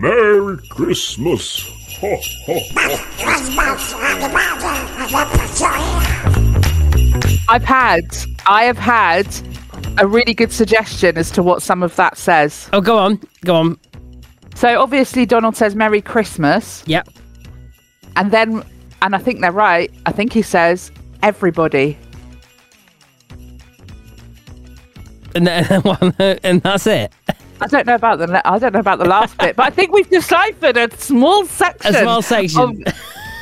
Merry Christmas. Ho, ho, ho. I've had, I have had a really good suggestion as to what some of that says. Oh, go on. Go on. So obviously Donald says Merry Christmas, Yep. and then, and I think they're right. I think he says everybody. And then, and that's it. I don't know about the I don't know about the last bit, but I think we've deciphered a small section. A small section. of-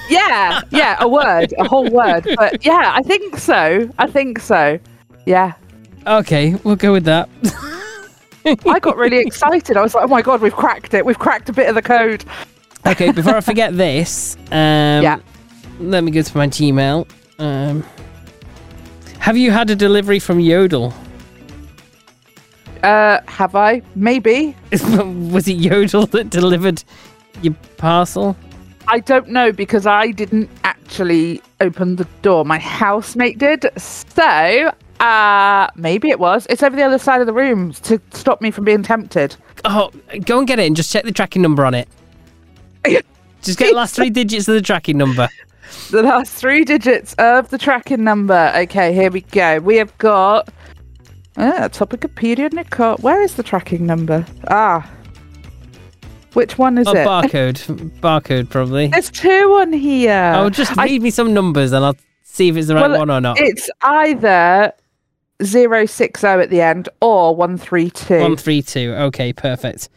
yeah, yeah, a word, a whole word. But yeah, I think so. I think so. Yeah. Okay, we'll go with that. I got really excited. I was like, "Oh my god, we've cracked it! We've cracked a bit of the code." Okay, before I forget this, um, Yeah. let me go to my Gmail. Um, have you had a delivery from Yodel? Uh, have I? Maybe. Was it Yodel that delivered your parcel? I don't know because I didn't actually open the door. My housemate did. So, uh, maybe it was. It's over the other side of the room to stop me from being tempted. Oh, go and get it and just check the tracking number on it. Just get the last three digits of the tracking number. The last three digits of the tracking number. Okay, here we go. We have got uh, Topicopedia Nicole. Where is the tracking number? Ah. Which one is Oh, it? barcode. Barcode, probably. There's two on here. Oh, just I- me some numbers and I'll see if it's the right Well, one or not. It's either 060 at the end or 132. 132. Okay, perfect.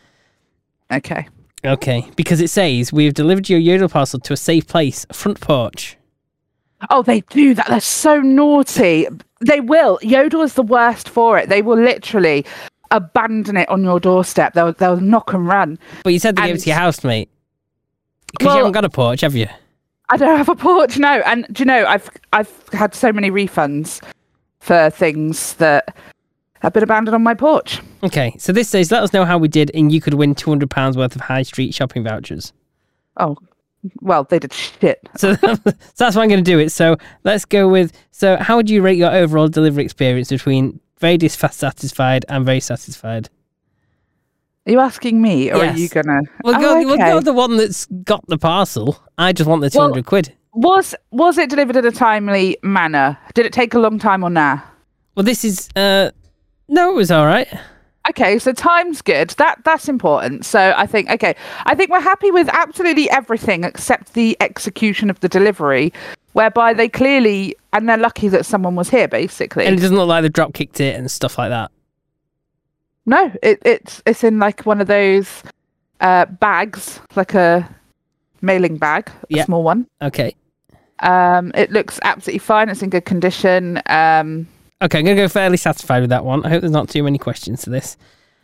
Okay. Okay, because it says we have delivered your Yodel parcel to a safe place, front porch. Oh, they do that. They're so naughty. They will. Yodel is the worst for it. They will literally abandon it on your doorstep. They'll they'll knock and run. But you said they gave it to your housemate. Because Well- you haven't got a porch, have you? I don't have a porch, no. And do you know, I've I've had so many refunds for things that have been abandoned on my porch. Okay, so this says let us know how we did, and you could win two hundred pounds worth of high street shopping vouchers. Oh, well, they did shit. So, so that's why I'm going to do it. So let's go with. So how would you rate your overall delivery experience between very dissatisfied and very satisfied? Are you asking me, or Yes. are you gonna? We'll Oh, go. We'll go the one that's got the parcel. I just want the two hundred Well- quid. Was was it delivered in a timely manner? Did it take a long time or nah? Well, this is. uh No, it was all right. Okay, so time's good. That that's important. So I think okay, I think we're happy with absolutely everything except the execution of the delivery, whereby they clearly and they're lucky that someone was here. Basically, And it doesn't look like they drop kicked it and stuff like that. no, it, it's it's in like one of those uh, bags, like a mailing bag, a Yeah. small one. Okay. Um, it looks absolutely fine. It's in good condition. Um, Okay, I'm going to go fairly satisfied with that one. I hope there's not too many questions to this.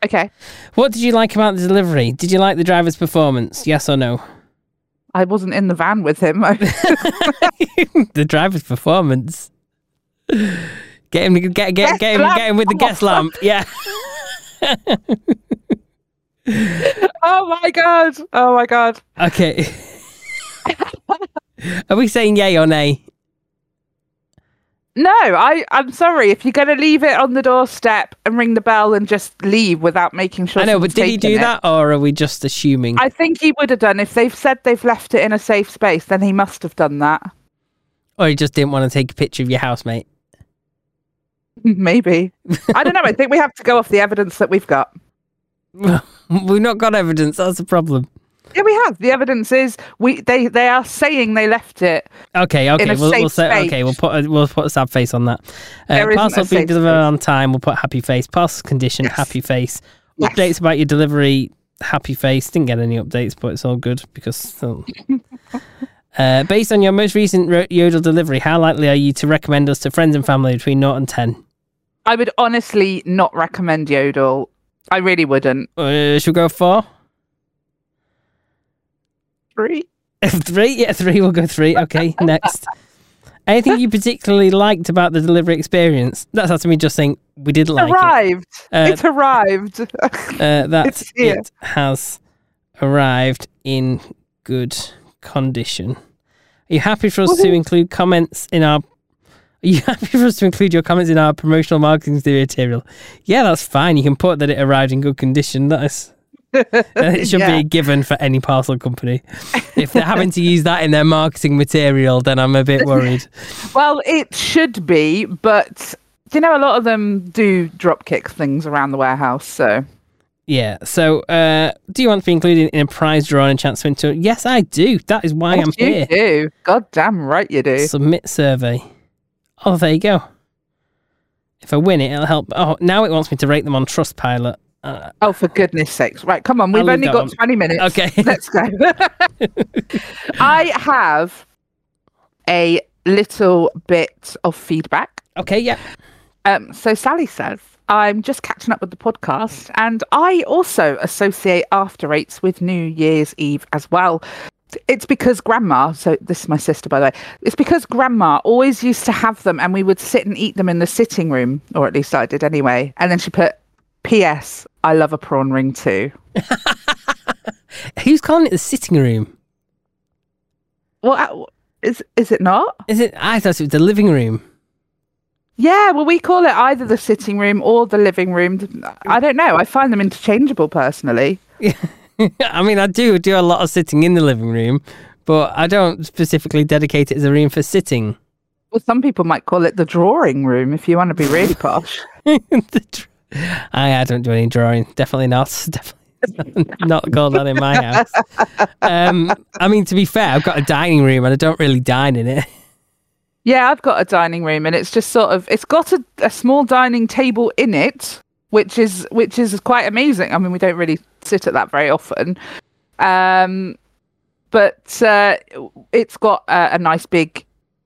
okay, What did you like about the delivery? Did you like the driver's performance? Yes or no? I wasn't in the van with him. the driver's performance. Get him, get, get, get, Guest him, lamp. get him with the guest lamp. Yeah. oh my god! Oh my god! Okay. Are we saying yay or nay? No, I, I'm sorry. If you're going to leave it on the doorstep and ring the bell and just leave without making sure. I know, but did he do it, that or are we just assuming? I think he would have done. If they've said they've left it in a safe space, then he must have done that. Or he just didn't want to take a picture of your housemate? Maybe. I don't know. I think we have to go off the evidence that we've got. We've not got evidence. That's the problem. Yeah, we have. The evidence is we they they are saying they left it. Okay, okay, we'll, we'll say space. okay. We'll put a, we'll put a sad face on that. Uh, parcel being delivered space. on time. We'll put happy face. Parcel condition. Yes. Happy face. Yes. Updates about your delivery. Happy face. Didn't get any updates, but it's all good because. uh, based on your most recent ro- Yodel delivery, how likely are you to recommend us to friends and family between 0 and 10? I would honestly not recommend Yodel. I really wouldn't. Uh, should we go four? Three. three? Yeah, three. We'll go three. Okay, next. Anything you particularly liked about the delivery experience? That's after me just saying we did like it. arrived. Uh, it's arrived. uh, that It's here. it has arrived in good condition. Are you happy for us to include comments in our? Are you happy for us to include your comments in our promotional marketing material? Yeah, that's fine. You can put that it arrived in good condition. That is it should Yeah. be given for any parcel company. If they're having to use that in their marketing material, then I'm a bit worried. Well, it should be, but you know, a lot of them do drop kick things around the warehouse. So Yeah. So, uh, do you want to be included in a prize draw and a chance to win? To- yes, I do. That is why I'm here. you here. do. God damn right you do. Submit survey. Oh, there you go. If I win it, it'll help. Oh, now it wants me to rate them on Trustpilot. Uh, Oh, for goodness sakes! Right, come on. We've only got one. twenty minutes. Okay. let's go. I have a little bit of feedback. okay. Yeah. Um, so Sally says, I'm just catching up with the podcast, and I also associate after eights with New Year's Eve as well. It's because grandma, so this is my sister, by the way, it's because grandma always used to have them, and we would sit and eat them in the sitting room, or at least I did anyway. And then she put, P.S. I love a prawn ring too. Who's calling it the sitting room? Well, uh, is is it not? Is it? I thought it was the living room. Yeah, well, we call it either the sitting room or the living room. I don't know. I find them interchangeable personally. I mean, I do do a lot of sitting in the living room, but I don't specifically dedicate it as a room for sitting. Well, some people might call it the drawing room if you want to be really posh. The I, I don't do any drawing. Definitely not. Definitely not called that in my house. Um, I mean, to be fair, I've got a dining room and I don't really dine in it. Yeah, I've got a dining room, and it's just sort of it's got a, a small dining table in it, which is which is quite amazing. I mean, we don't really sit at that very often, um, but uh, it's got a, a nice big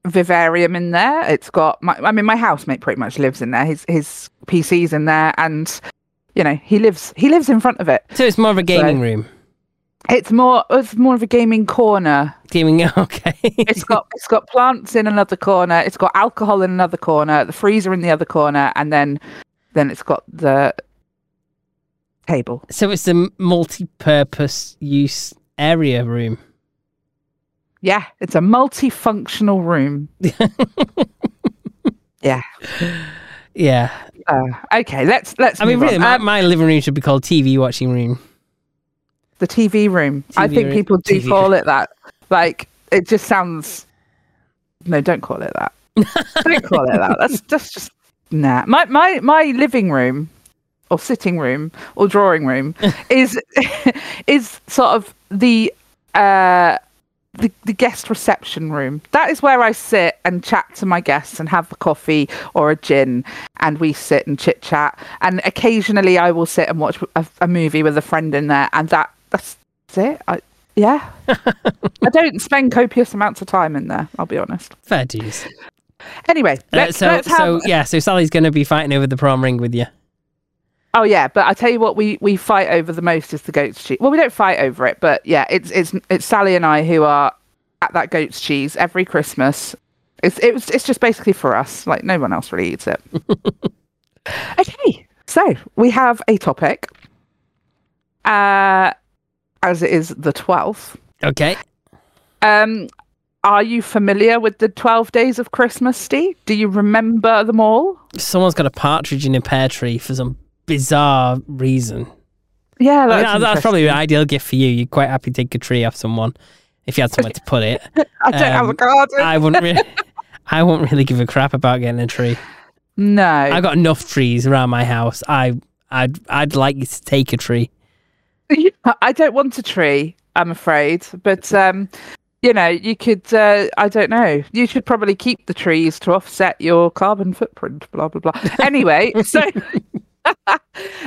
vivarium in there. It's got my I mean, my housemate pretty much lives in there. His his PC's in there, and you know he lives he lives in front of it. So it's more of a gaming So- room. It's more it's more of a gaming corner Gaming, okay. it's got it's got plants in another corner it's got alcohol in another corner the freezer in the other corner and then then it's got the table so it's a multi-purpose use area room. Yeah it's a multifunctional room. Yeah. Yeah. uh, okay let's let's I mean, really, my, Um, my living room should be called TV watching room. the tv room. I think room- people do TV call it that. Like it just sounds no don't call it that. Don't call it that. That's that's just nah. My my my living room or sitting room or drawing room is is sort of the uh the, the guest reception room. That is where i sit and chat to my guests and have a coffee or a gin and we sit and chit chat. And occasionally i will sit and watch a, a movie with a friend in there and that that's it. I, yeah. I don't spend copious amounts of time in there i'll be honest. Fair dues. anyway Uh, let's, so, so yeah, so Sally's going to be fighting over the prawn ring with you. Oh yeah, but I tell you what, we we fight over the most is the goat's cheese. Well, we don't fight over it, but yeah, it's it's it's Sally and I who are at that goat's cheese every Christmas. It's it was it's just basically for us. Like no one else really eats it. okay, so we have a topic. Uh, as it is the twelfth. Okay. Um, are you familiar with the twelve days of Christmas, Steve? Do you remember them all? Someone's got a partridge in a pear tree for some bizarre reason. Yeah, I mean, that's, that's, probably the ideal gift for you. You'd quite happy to take a tree off someone if you had somewhere to put it. I don't have a um, garden. I wouldn't really. I won't really give a crap about getting a tree. no, I've got enough trees around my house. I, I'd, I'd like you to take a tree. I don't want a tree, I'm afraid. But um, you know, you could. Uh, I don't know. You should probably keep the trees to offset your carbon footprint. Blah blah blah. Anyway, so.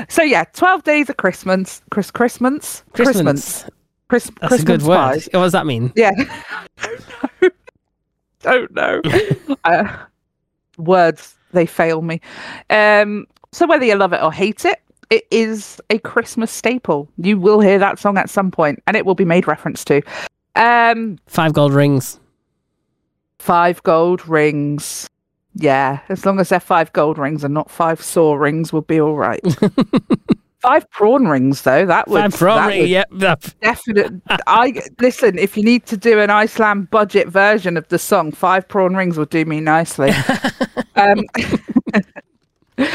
So yeah, twelve days of Christmas, Chris, Christmas, Christmas, Chris, That's Christmas a good word. What does that mean? Yeah. don't know. uh, words they fail me. Um, so whether you love it or hate it, it is a Christmas staple. You will hear that song at some point, and it will be made reference to. Um, Five gold rings. five gold rings. Yeah, as long as they're five gold rings and not five saw rings, we'll be all right. five prawn rings, though, that would Five prawn that ring. would Yep. that- definite. I listen. If you need to do an Iceland budget version of the song, Five Prawn Rings will do me nicely. um,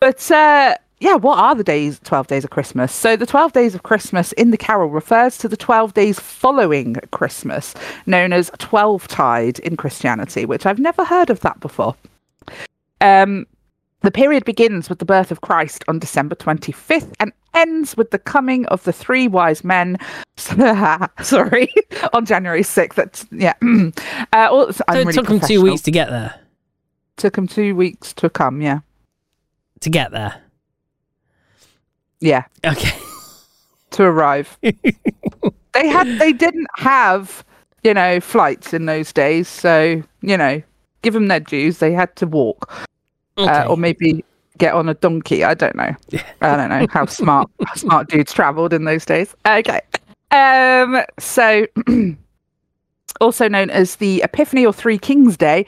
but uh, yeah, what are the days, 12 days of Christmas? So, the 12 days of Christmas in the carol refers to the 12 days following Christmas, known as 12 tide in Christianity, which I've never heard of that before. Um, the period begins with the birth of Christ on December 25th and ends with the coming of the three wise men. Sorry, on January 6th. That's, yeah. uh, also, So it really took them two weeks to get there. Took them two weeks to come. Yeah. To get there. Yeah. Okay. to arrive. they had they didn't have, you know, flights in those days, so, you know, give them their dues, they had to walk okay. uh, or maybe get on a donkey, I don't know. I don't know how smart how smart dudes traveled in those days. Okay. Um so also known as the Epiphany or Three Kings Day,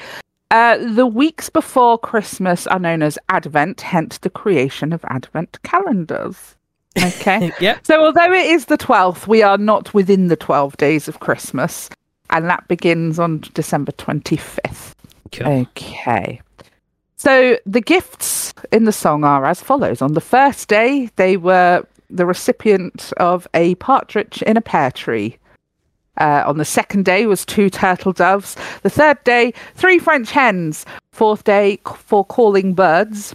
uh, the weeks before Christmas are known as Advent, hence the creation of Advent calendars. Okay. yep. So, although it is the 12th, we are not within the 12 days of Christmas, and that begins on December 25th. Cool. Okay. So, the gifts in the song are as follows. On the first day, they were the recipient of a partridge in a pear tree. Uh, on the second day was two turtle doves. The third day, three French hens. Fourth day, four calling birds.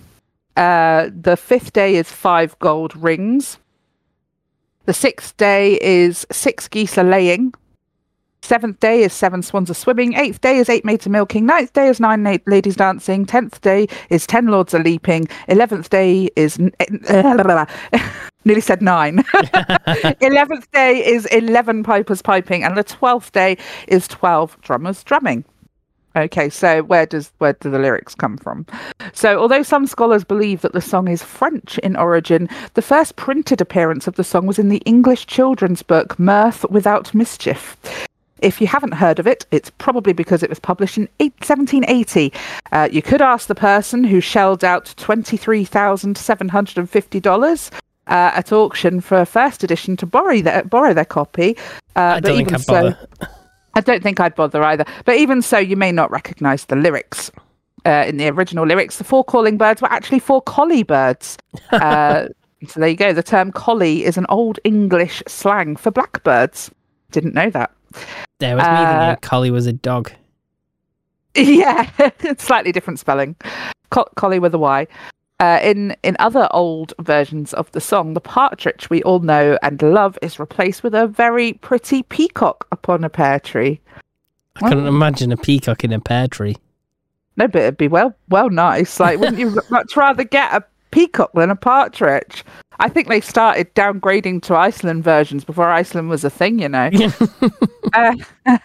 Uh, the fifth day is five gold rings. The sixth day is six geese are laying. Seventh day is seven swans are swimming. Eighth day is eight maids are milking. Ninth day is nine na- ladies dancing. Tenth day is ten lords are leaping. Eleventh day is n- eh, nearly said nine. Eleventh day is eleven pipers piping, and the twelfth day is twelve drummers drumming. Okay, so where does where do the lyrics come from? So, although some scholars believe that the song is French in origin, the first printed appearance of the song was in the English children's book Mirth Without Mischief. If you haven't heard of it, it's probably because it was published in 1780. Uh, you could ask the person who shelled out $23,750 uh, at auction for a first edition to borrow their, borrow their copy. Uh, I don't think I'd so- bother. I don't think I'd bother either. But even so, you may not recognise the lyrics. Uh, in the original lyrics, the four calling birds were actually four collie birds. Uh, so there you go. The term collie is an old English slang for blackbirds. Didn't know that. There was me Uh, thinking Collie was a dog. Yeah, slightly different spelling. Co- collie with a Y. Uh, in in other old versions of the song, the partridge we all know and love is replaced with a very pretty peacock upon a pear tree. I couldn't imagine a peacock in a pear tree. No, but it'd be well, well, nice. Like, wouldn't you much rather get a peacock than a partridge? I think they started downgrading to Iceland versions before Iceland was a thing, you know. uh,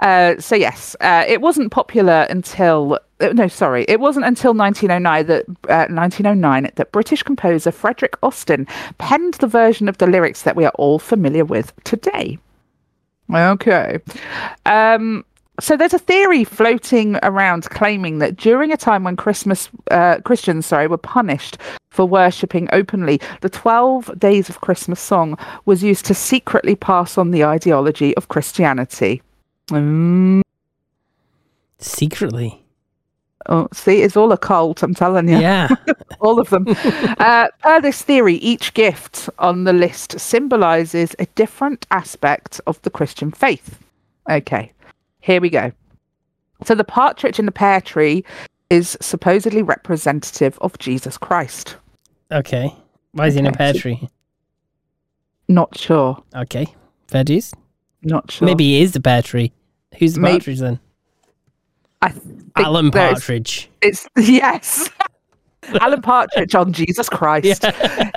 uh, so yes, uh, it wasn't popular until uh, no, sorry, it wasn't until 1909 that uh, 1909 that British composer Frederick Austin penned the version of the lyrics that we are all familiar with today. Okay. Um, so there's a theory floating around claiming that during a time when Christmas uh, Christians, sorry, were punished for worshipping openly, the 12 Days of Christmas song was used to secretly pass on the ideology of Christianity. Mm, Secretly. oh, see, it's all a cult, I'm telling you. Yeah. all of them. uh, per this theory, each gift on the list symbolizes a different aspect of the Christian faith. Okay, here we go. So the partridge in the pear tree is supposedly representative of Jesus Christ. okay. Why is he in a pear tree? Not sure. Okay. Dues. Not sure. Maybe he is the pear tree. Who's the May- partridge then? I think Alan there's- Partridge. It's yes. Alan Partridge on Jesus Christ.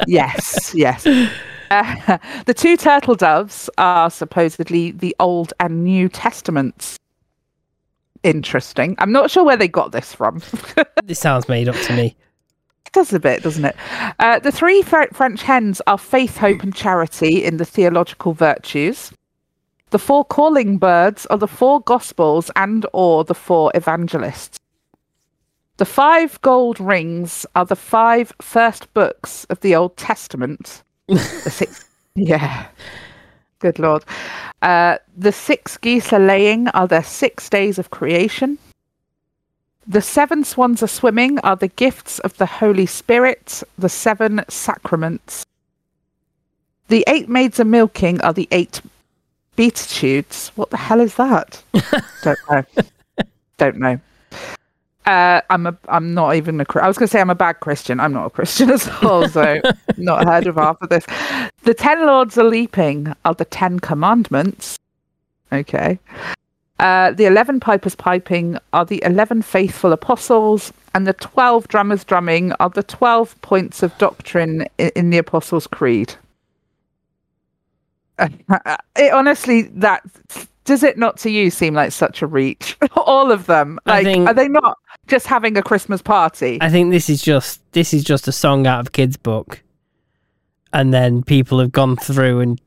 yes, yes. Uh, the two turtle doves are supposedly the Old and New Testaments. Interesting. I'm not sure where they got this from. This sounds made up to me. it does a bit, doesn't it? Uh, the three Fre- French hens are faith, hope, and charity in the theological virtues. The four calling birds are the four gospels and or the four evangelists. The five gold rings are the five first books of the Old Testament. The six, yeah. Good lord. Uh, the six geese are laying are their six days of creation. the seven swans are swimming are the gifts of the Holy Spirit, the seven sacraments. The eight maids are milking are the eight beatitudes. What the hell is that? Don't know. Don't know. Uh, I'm a. I'm not even a. I was going to say I'm a bad Christian. I'm not a Christian at all. So not heard of half of this. The ten lords are leaping are the ten commandments. Okay. Uh, the eleven pipers piping are the eleven faithful apostles, and the twelve drummers drumming are the twelve points of doctrine in, in the Apostles' Creed. it honestly, that does it not to you seem like such a reach? All of them, like, think- are they not just having a Christmas party? I think this is just this is just a song out of a kid's book, and then people have gone through and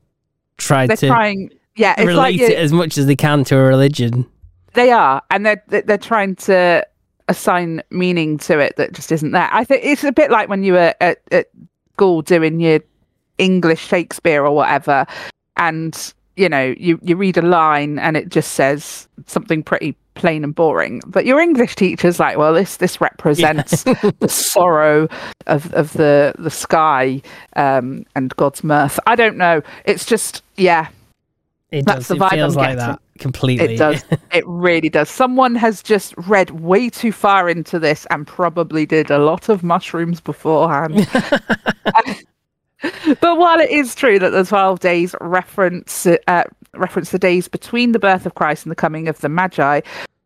tried They're to trying, yeah, it's relate like it as much as they can to a religion. They are, and they're they're they're trying to assign meaning to it that just isn't there. I think it's a bit like when you were at, at school doing your English Shakespeare or whatever, and you know you you read a line and it just says something pretty plain and boring, but your English teacher's like, well, this this represents the sorrow of of the the sky um, and God's mirth. I don't know. It's just yeah. It That's does. the It feels I'm like getting. that completely. It does. it really does. Someone has just read way too far into this and probably did a lot of mushrooms beforehand. but while it is true that the 12 days reference uh, reference the days between the birth of Christ and the coming of the Magi,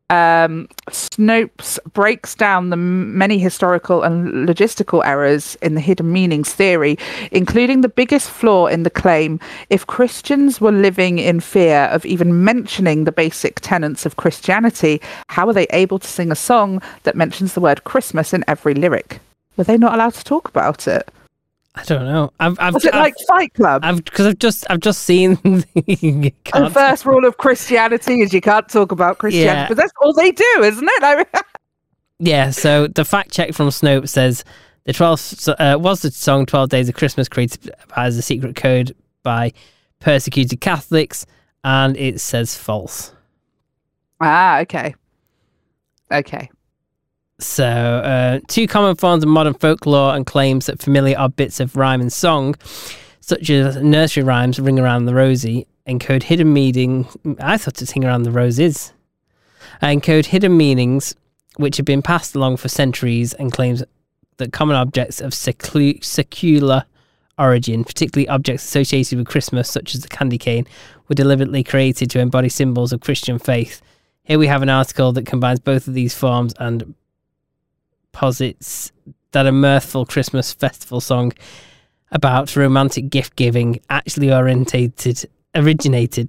um, Snopes breaks down the many historical and logistical errors in the hidden meanings theory, including the biggest flaw in the claim if Christians were living in fear of even mentioning the basic tenets of Christianity, how are they able to sing a song that mentions the word Christmas in every lyric? Were they not allowed to talk about it? I don't know. I've, I've, Was it I've, like Fight Club? I've because I've just I've just seen you the first rule of Christianity is you can't talk about Christianity, Yeah. but that's all they do, isn't it? I mean, Yeah, so the fact check from Snopes says the 12 uh, was the song 12 Days of Christmas created as a secret code by persecuted Catholics, and it says false. ah, okay, okay. So, uh, two common forms of modern folklore and claims that familiar are bits of rhyme and song, such as nursery rhymes, Ring Around the Rosie, encode hidden meaning. I thought it's Ring Around the Roses. Encode hidden meanings which have been passed along for centuries and claims that common objects of seclu- secular origin, particularly objects associated with Christmas, such as the candy cane, were deliberately created to embody symbols of Christian faith. Here we have an article that combines both of these forms and posits that a mirthful Christmas festival song about romantic gift giving actually orientated originated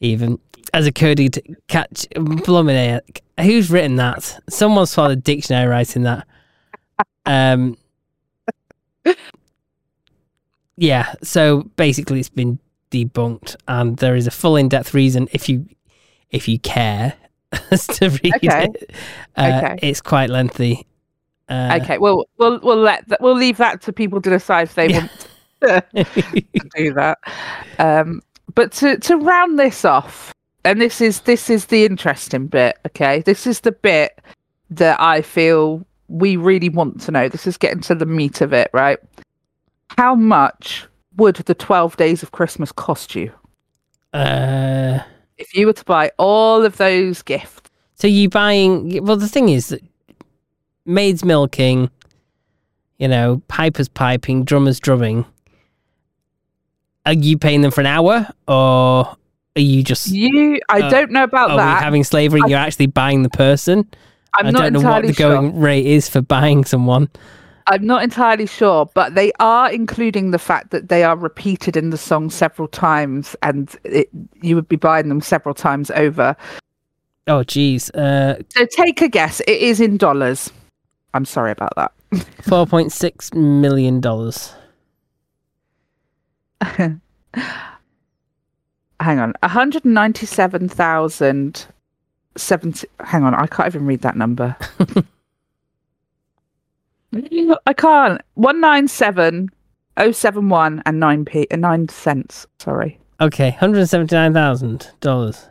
even as a coded catch blumin who's written that? Someone's found a dictionary writing that. Um yeah so basically it's been debunked and there is a full in-depth reason if you if you care as to read Okay. it. Uh, Okay. it's quite lengthy uh, Okay, well, we'll we'll let that, we'll leave that to people to decide if they Yeah. want to do that. Um, but to to round this off, and this is this is the interesting bit. Okay, this is the bit that I feel we really want to know. This is getting to the meat of it, right? How much would the twelve days of Christmas cost you uh, if you were to buy all of those gifts? So you buying? Well, the thing is that maids milking, you know, pipers piping, drummers drumming. Are you paying them for an hour, or are you just You, I Uh, don't know about are we that. having slavery? and You're actually buying the person. I'm I not don't know what entirely the sure. going rate is for buying someone. I'm not entirely sure, but they are including the fact that they are repeated in the song several times, and it, you would be buying them several times over. Oh, geez, uh, So take a guess. It is in dollars. I'm sorry about that. four point six million dollars. Hang on, 197,000. 70 hang on, I can't even read that number. I can't. 197,071 and 9p and uh, 9 cents. Sorry. Okay, hundred seventy nine thousand dollars.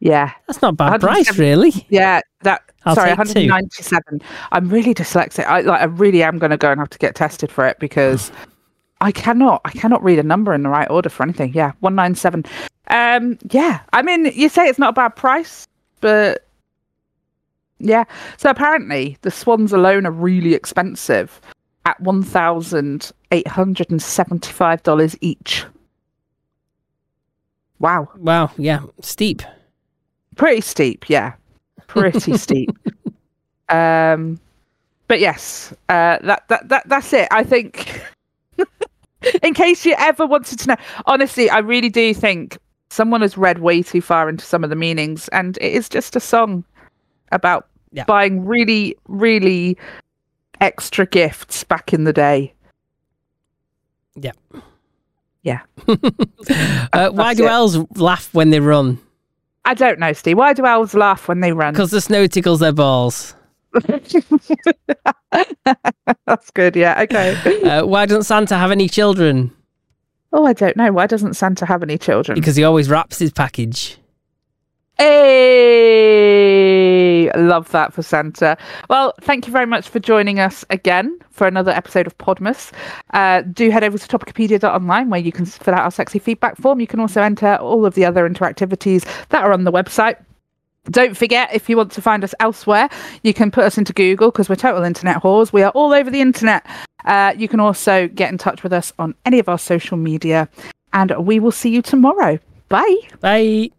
Yeah. That's not a bad price, really. Yeah, that I'll sorry, take two. 197. I'm really dyslexic. I like I really am going to go and have to get tested for it because I cannot I cannot read a number in the right order for anything. Yeah, 197. Um yeah, I mean, you say it's not a bad price, but yeah. So apparently the swans alone are really expensive at $1,875 each. Wow. Wow, yeah, steep. Pretty steep, yeah. Pretty steep. Um but yes, uh that, that that that's it. I think in case you ever wanted to know honestly, I really do think someone has read way too far into some of the meanings and it is just a song about Yeah. buying really, really extra gifts back in the day. Yeah. Yeah. Uh, why do it. elves laugh when they run? I don't know, Steve. Why do owls laugh when they run? Because the snow tickles their balls. That's good. Yeah. Okay. Uh, why doesn't Santa have any children? oh, I don't know. Why doesn't Santa have any children? Because he always wraps his package. Hey, love that for Santa. Well, thank you very much for joining us again for another episode of Podmas. Uh, do head over to topicopedia.online where you can fill out our sexy feedback form. You can also enter all of the other interactivities that are on the website. Don't forget, if you want to find us elsewhere, you can put us into Google because we're total internet whores. We are all over the internet. Uh, you can also get in touch with us on any of our social media, and we will see you tomorrow. Bye. Bye.